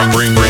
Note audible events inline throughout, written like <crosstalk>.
Ring, ring, ring,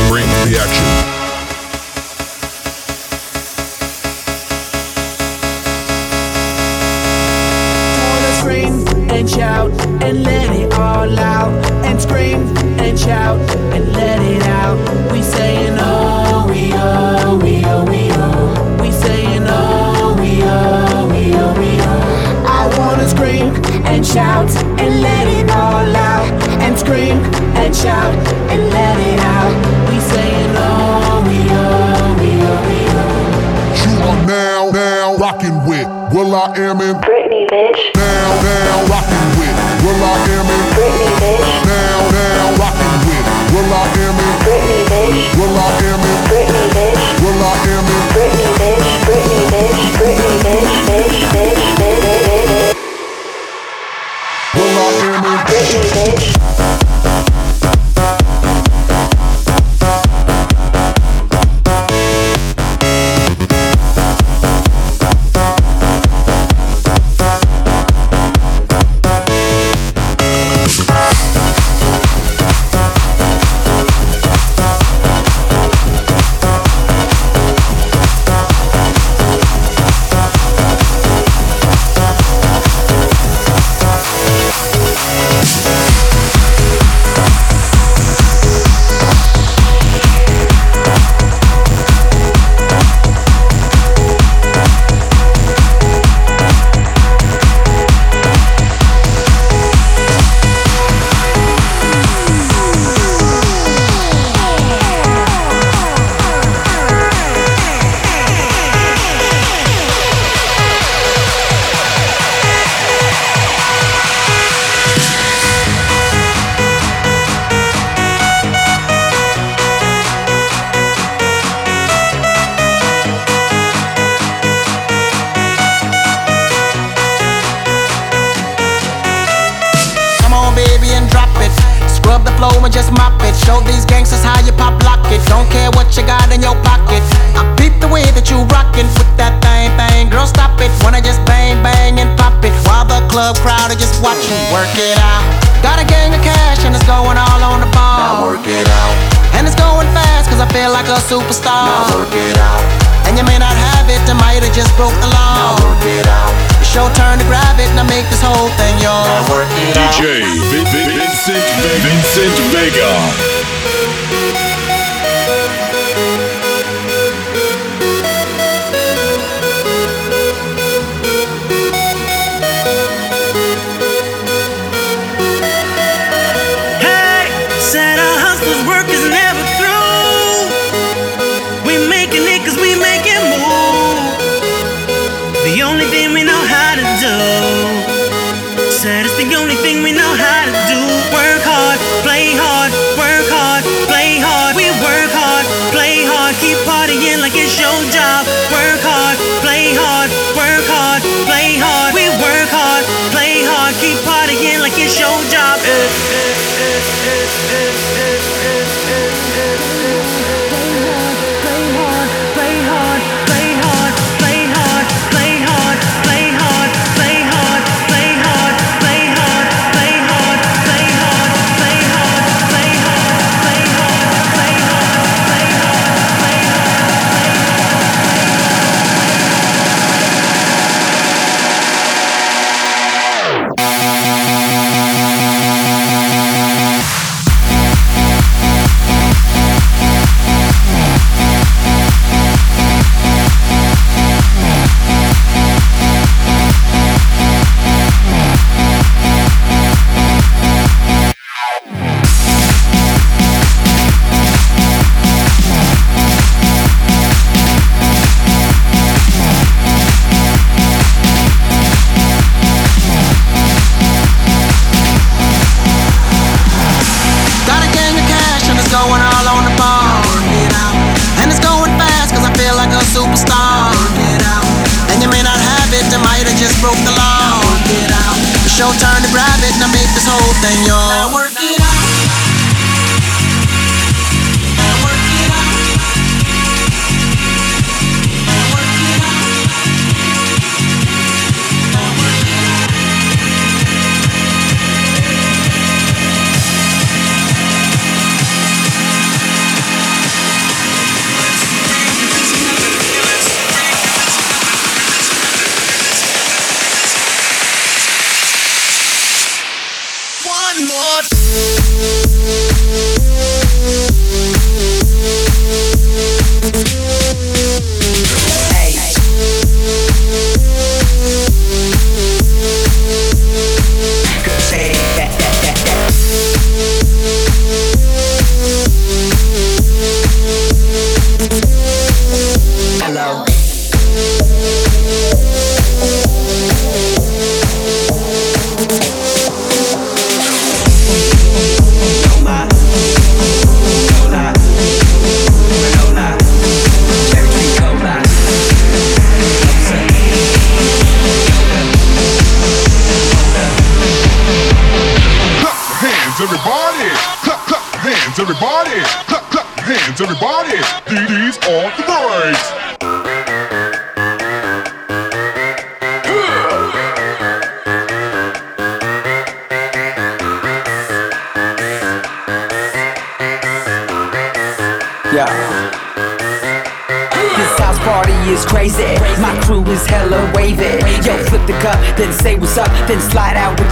broke the law. Now work it out. It's your turn to grab it, now make this whole thing yours. Now work it DJ out. DJ Vincent, Vincent Vega.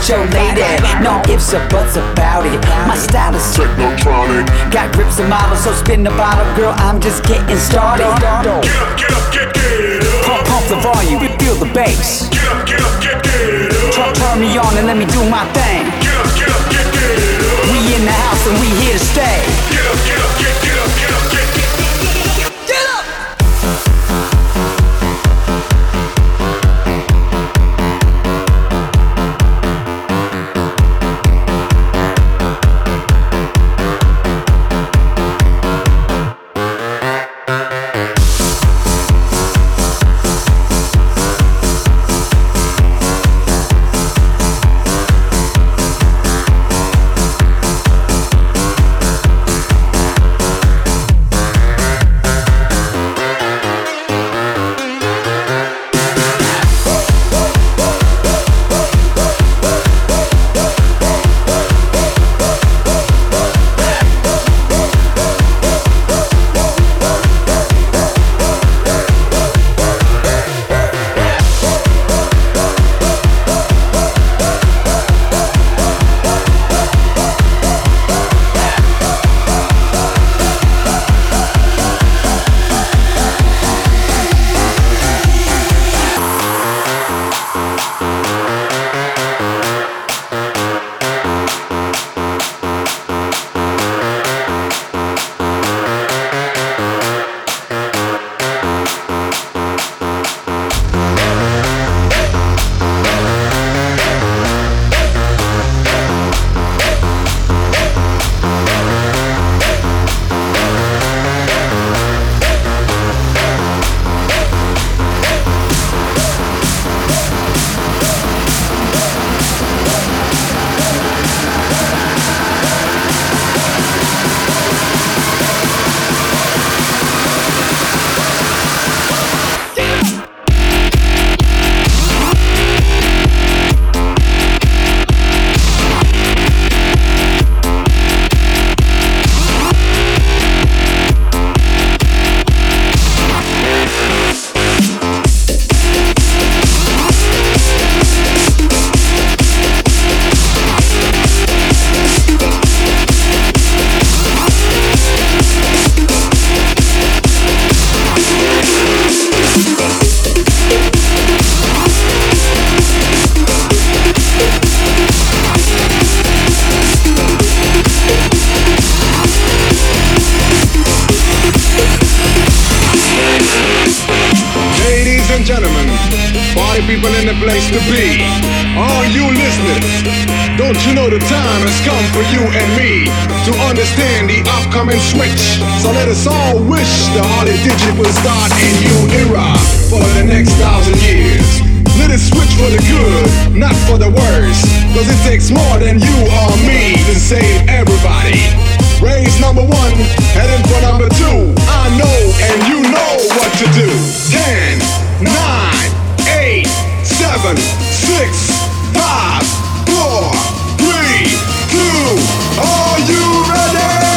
your lady. No ifs or buts about it. My style is technotronic. Got grips and models, so spin the bottle, girl. I'm just getting started. Get up, get up, get get up. Pump, pump the volume, feel the bass. Get up, get up, get get up. Turn, turn me on and let me do my thing. Get up, get up, get get up. We in the house and we here to stay. Get up, get up, get get up. People in the place to be. All you listeners, don't you know the time has come for you and me to understand the upcoming switch? So let us all wish the Harley Digit will start a new era for the next thousand years. Let it switch for the good, not for the worse. Cause it takes more than you or me to save everybody. Raise number one, heading for number two. I know and you know what to do. Ten, nine, seven, six, five, four, three, two. Are you ready?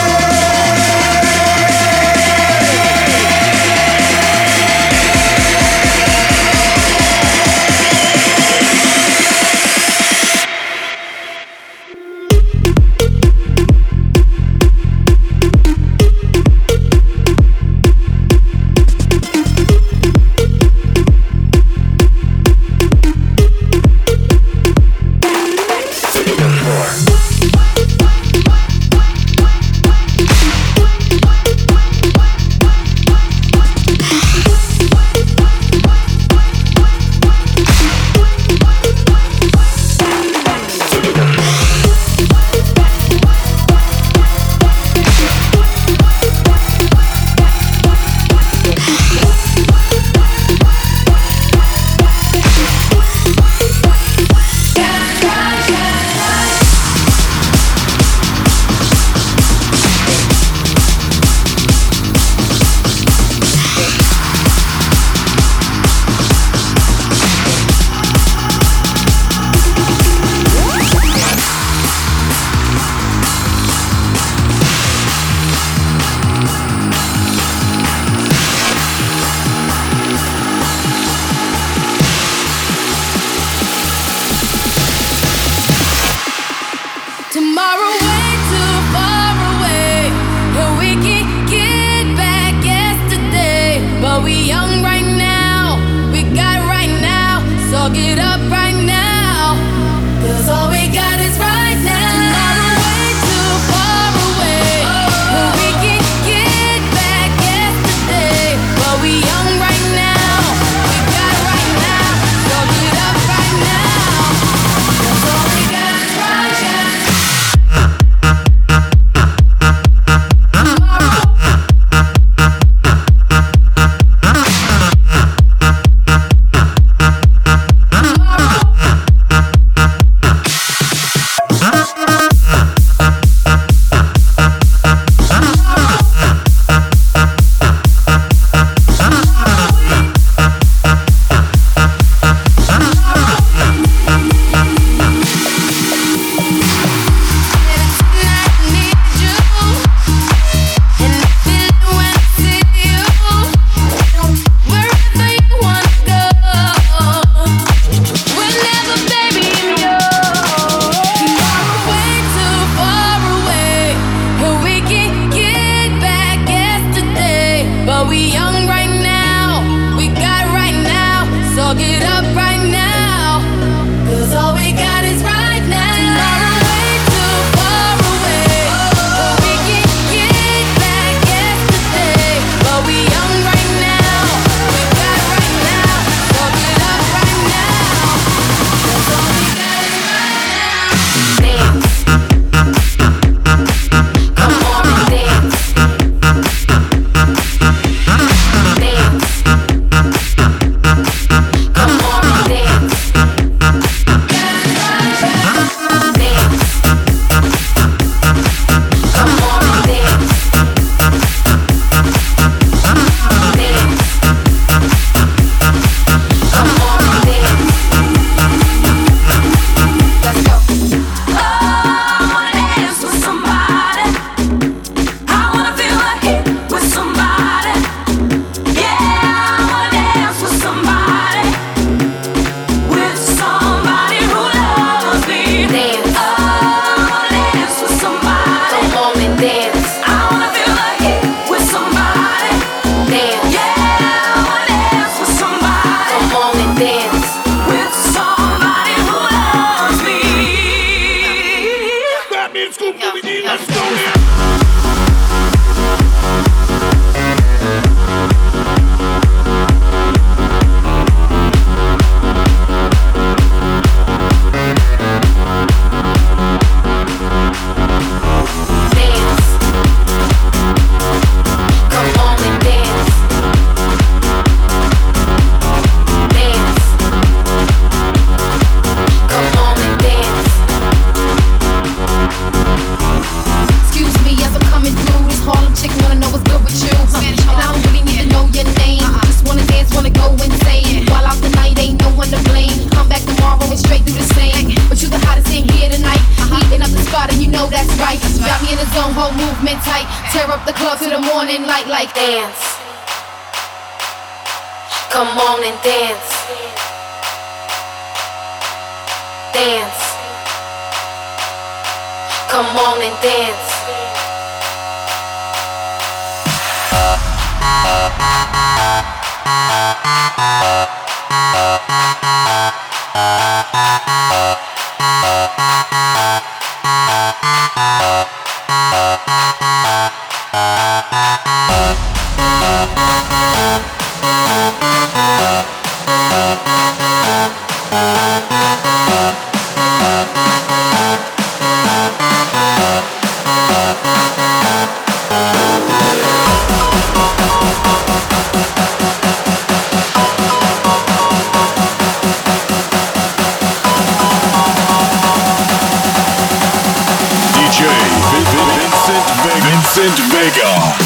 Hold movement tight. Tear up the club to the morning light like dance. Come on and dance. Dance. Come on and dance. <laughs> Thank And bigger.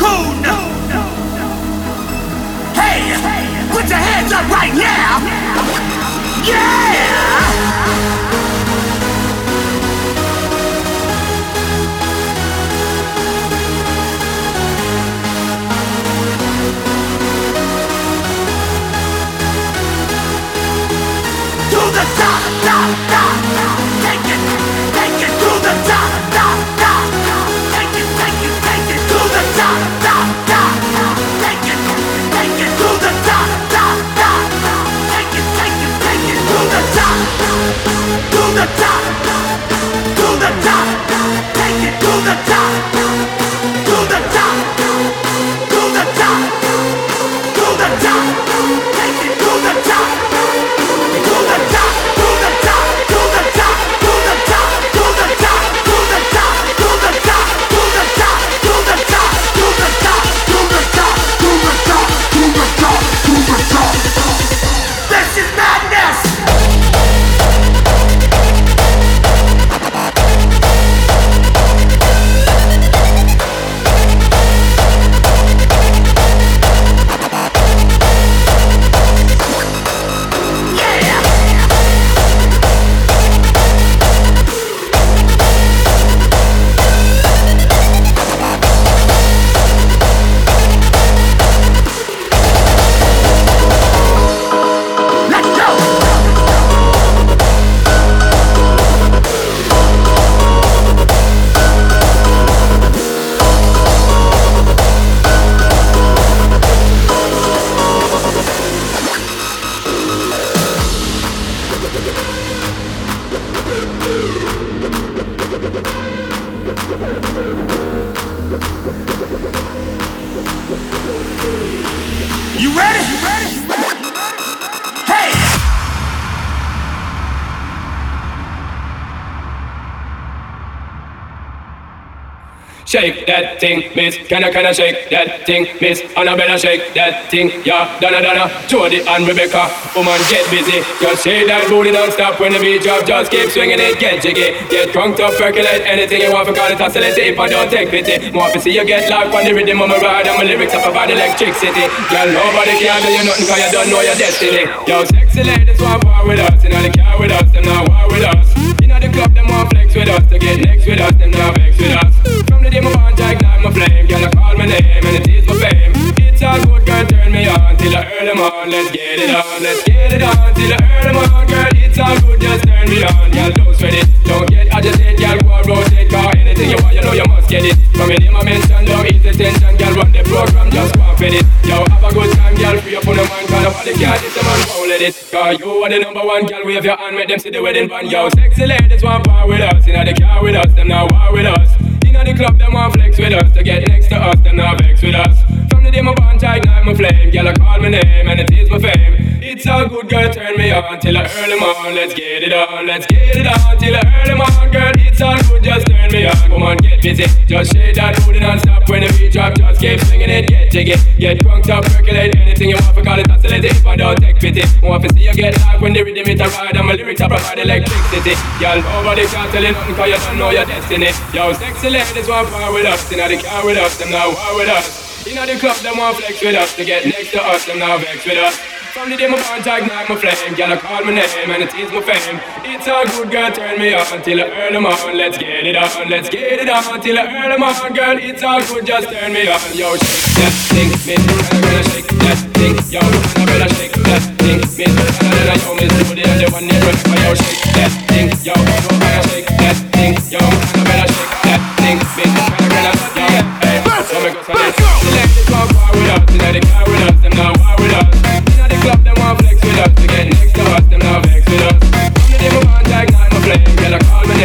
Coon. Hey, put your hands up right now! Yeah! The top, Thank you. Shake that thing, miss. Can I, can I shake that thing, miss? Annabella, shake that thing, yeah. Donna, Donna, Jody and Rebecca. Woman, get busy. Just shake that booty, don't stop when the beat drop. Just keep swinging it, get jiggy. Get drunk to percolate anything you want for call it oscillate. If I don't take pity, more to see you get locked on the rhythm of my ride. And my lyrics up about electricity. Girl, nobody can do you nothing cause you don't know your destiny. Yo, sexy ladies want war with us. You know they care with us, them not war with us. You know the club, them want flex with us. To get next with us, them not vex with us. From the day I ignite my flame. Girl, I call my name and it is my fame. It's all good, girl, turn me on till I earn them on. Let's get it on, let's get it on till I earn them on. Girl, it's all good, just turn me on. Girl, don't sweat it, don't get agitated. Girl, go and rotate, cause anything you want, you know you must get it. From your name I mention, don't eat the tension. Girl, run the program, just go and fit it. Yo, have a good time, girl, free up on the mind, cause nobody the man foul it. get it. Cause you are the number one girl, wave your hand, make them see the wedding band. Yo, sexy ladies want power with us, inna the car with us, them now war with us. Inna the club, them want flex with us, to get next to us, them now vex with us. From the day my bond, ignite my flame, girl, I call my name, and it is my fame. It's all good, girl, turn me on till I early morn. Let's get it on, let's get it on till I early morn, girl. It's all good, just turn me on. Come on, get busy, just shake that booty non-stop when the beat drop. Just keep swinging it, get jiggy, get drunk up, percolate anything you want for call it oscillate. If I don't take pity, want to see you get live when the rhythm it a ride and my lyrics are provide electricity. Y'all nobody can't tell you nothing 'cause you don't know your destiny. Yo, sexy ladies want power with us, inna the car with us, them now war with us. Inna the club, them want flex with us to get next to us, them now vex with us. From the day my bond ignite my flame, girl I call my name and it is my fame. It's all good, girl, turn me on till I earn them on. Let's get it on, let's get it on till I earn them on, girl. It's all good, just turn me on. Yo, shake that thing, miss, and I better shake that thing. Yo, and I better shake that thing, miss, and I yo, miss, you the other one us. Yo, shake that thing, yo, and I shake that thing, yo, and I better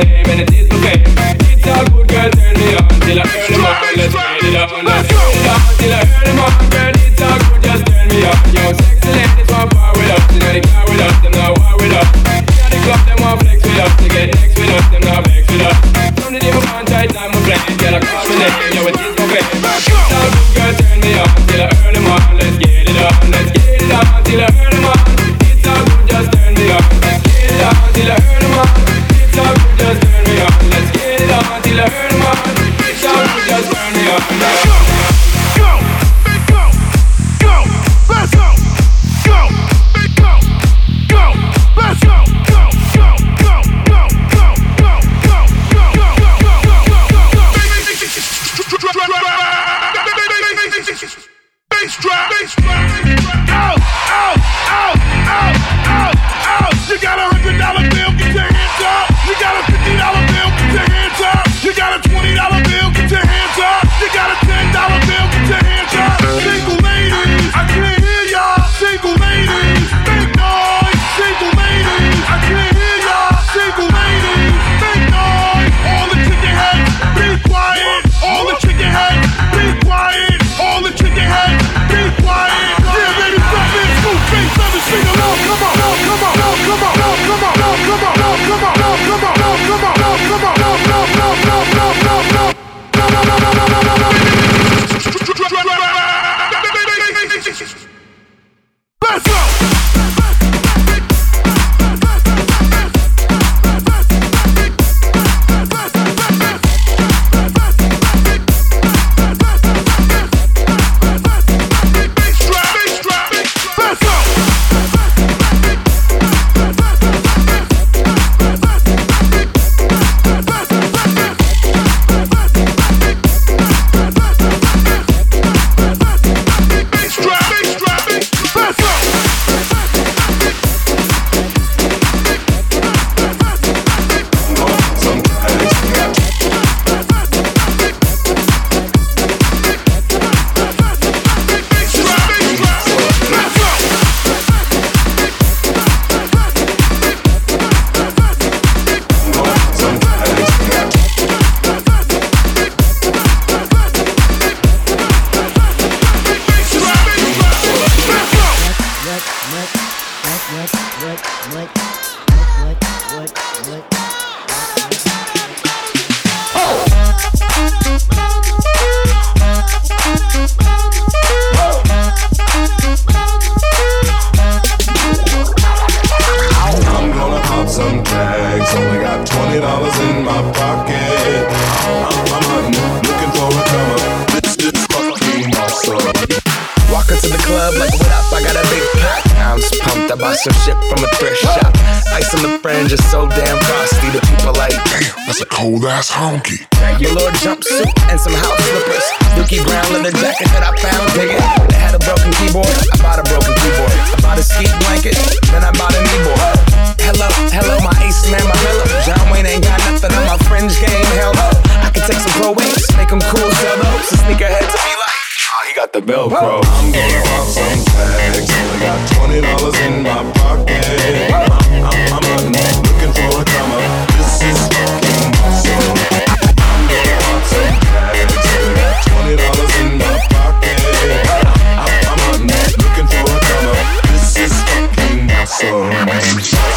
game and it's. Bought some shit from a thrift shop. Ice on the fringe is so damn frosty. The people like, damn, That's a cold ass honky. Regular jumpsuit and some house slippers. Dookie brown leather jacket that I found. Dig it. Had a broken keyboard. I bought a broken keyboard. I bought a ski blanket. Then I bought a kneeboard. Hello, hello, my ace man, my mellow. John Wayne ain't got nothing on my fringe game. Hell no. I can take some pro wings, make them cool, sell those. He got the Velcro. I'm gonna pop some tags. I got twenty dollars in my pocket. I'm, I'm, I'm not looking for a comma. This is fucking awesome. I'm gonna some tags. I got twenty dollars in my pocket. I'm, looking for a. This is fucking awesome.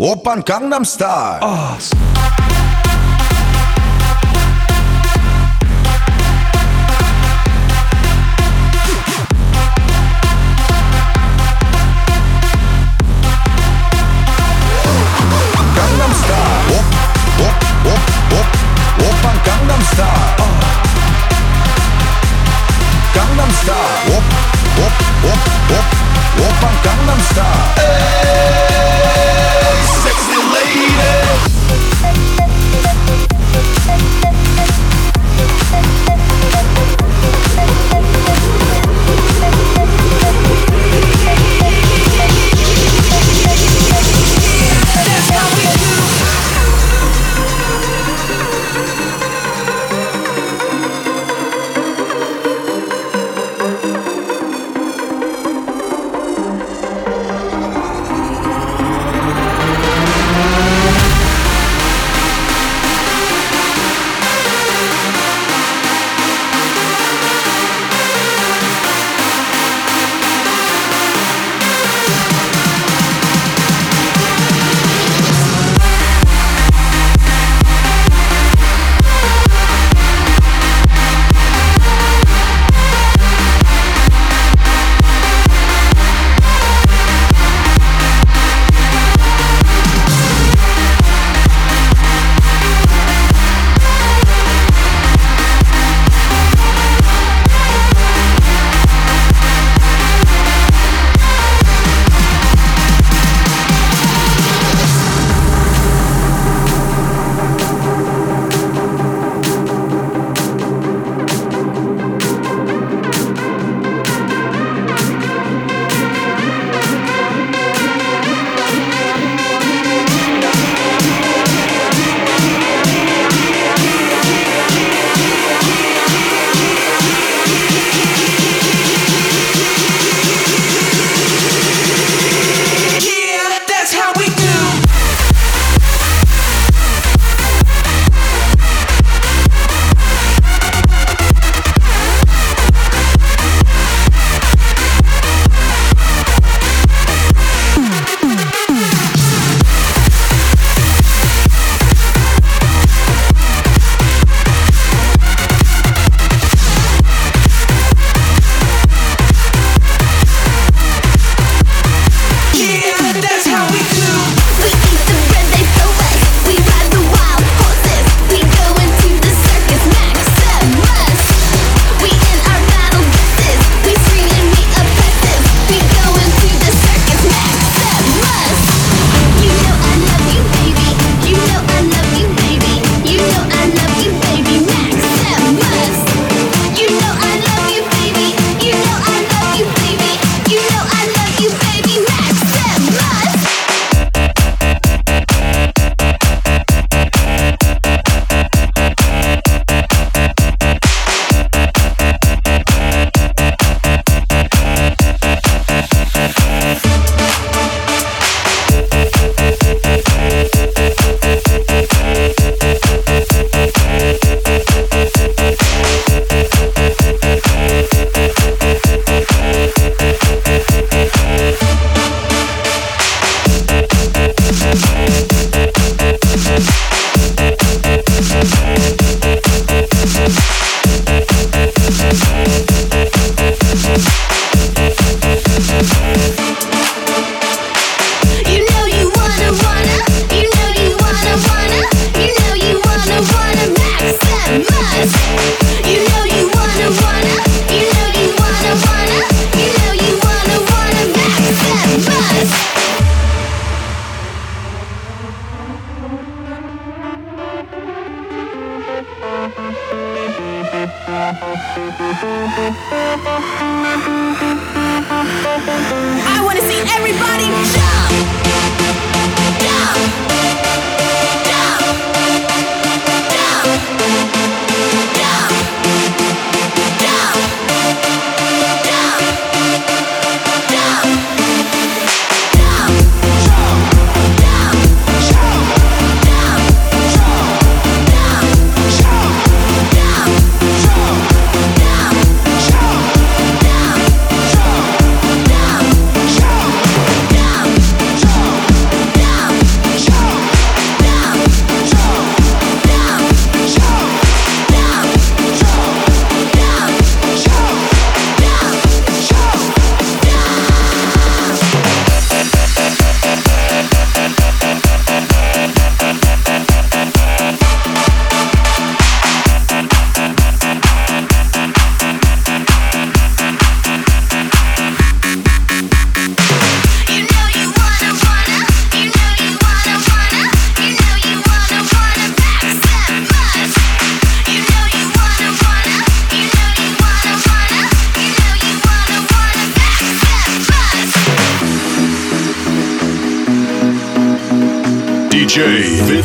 Open Gangnam Style.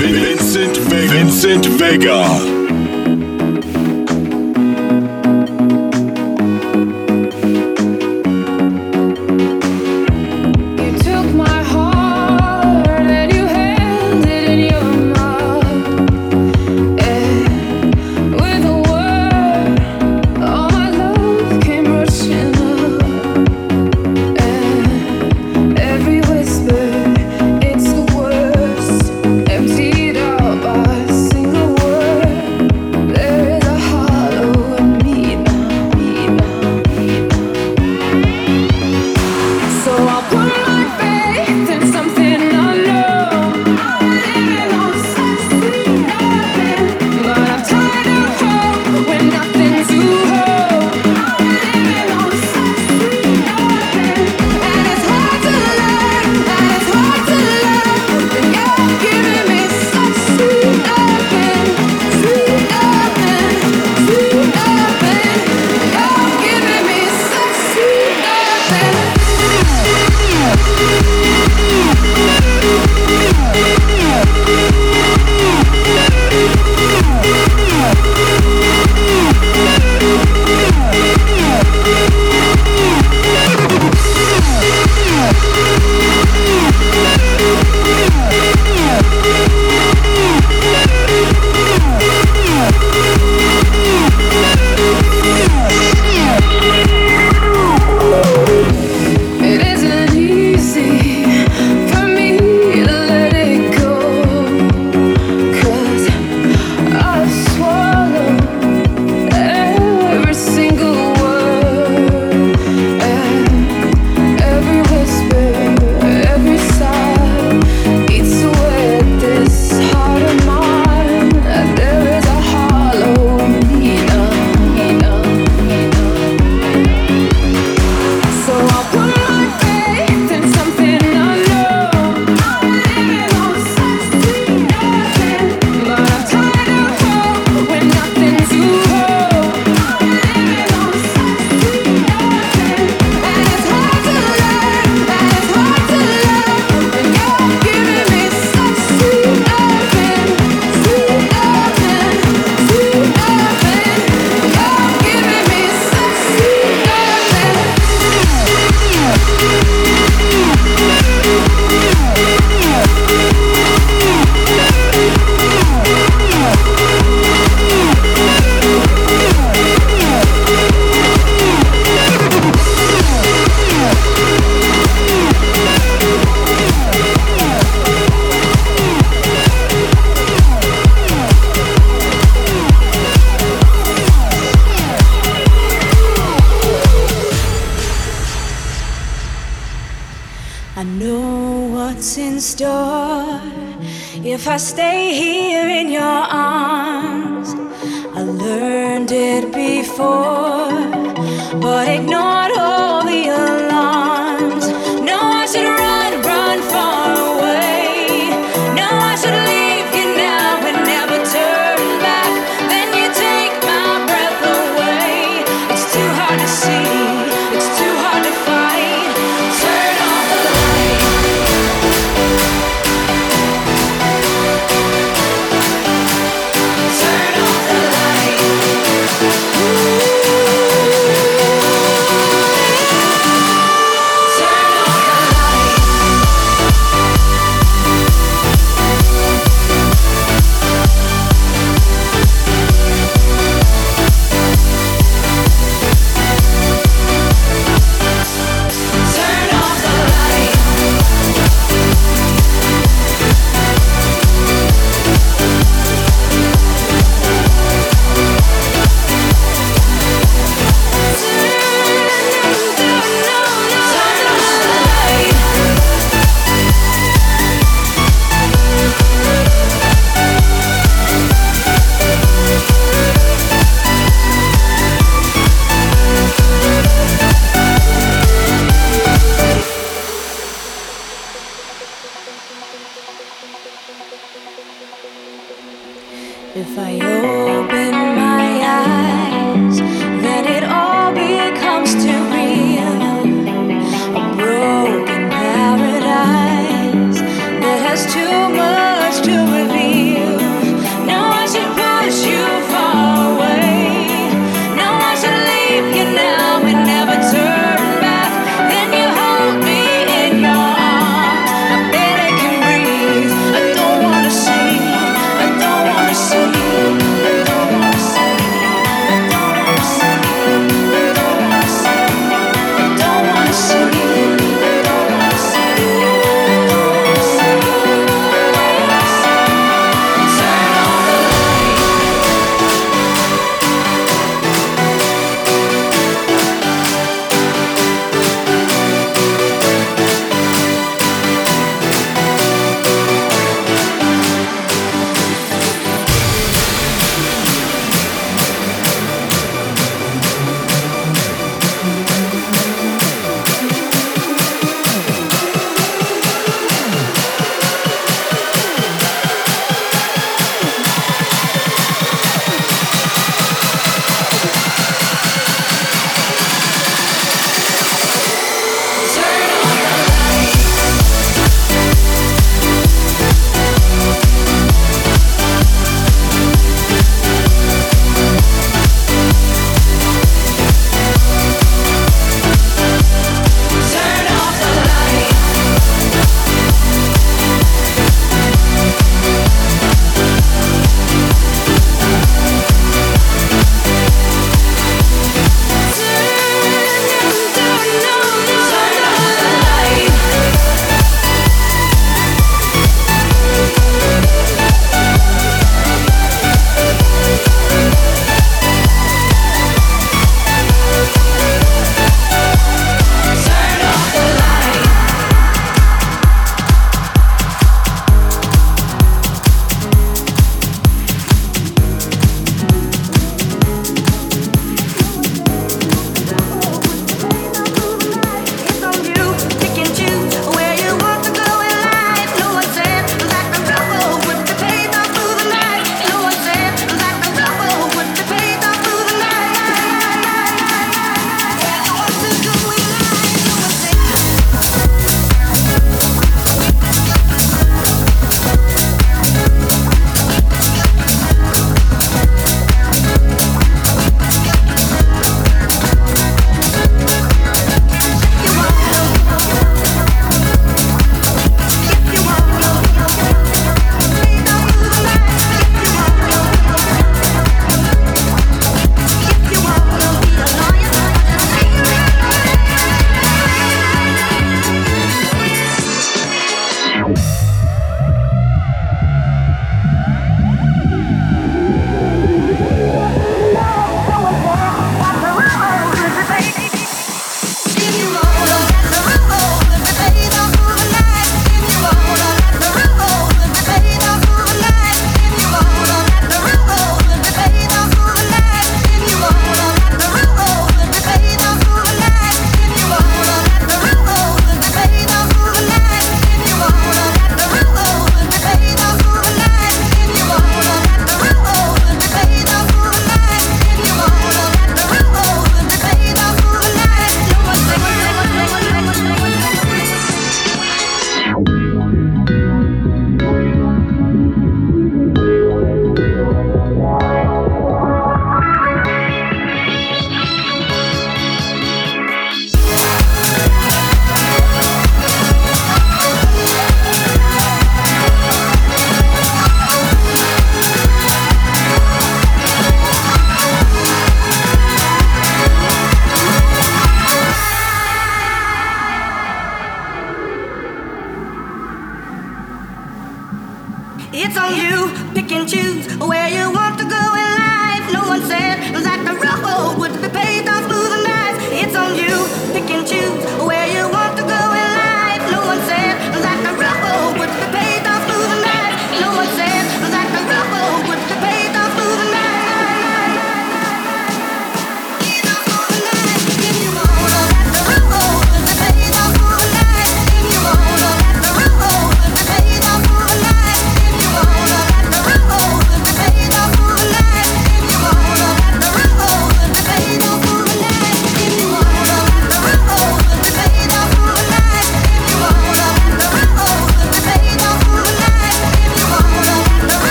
Vincent Vega. Vincent Vega.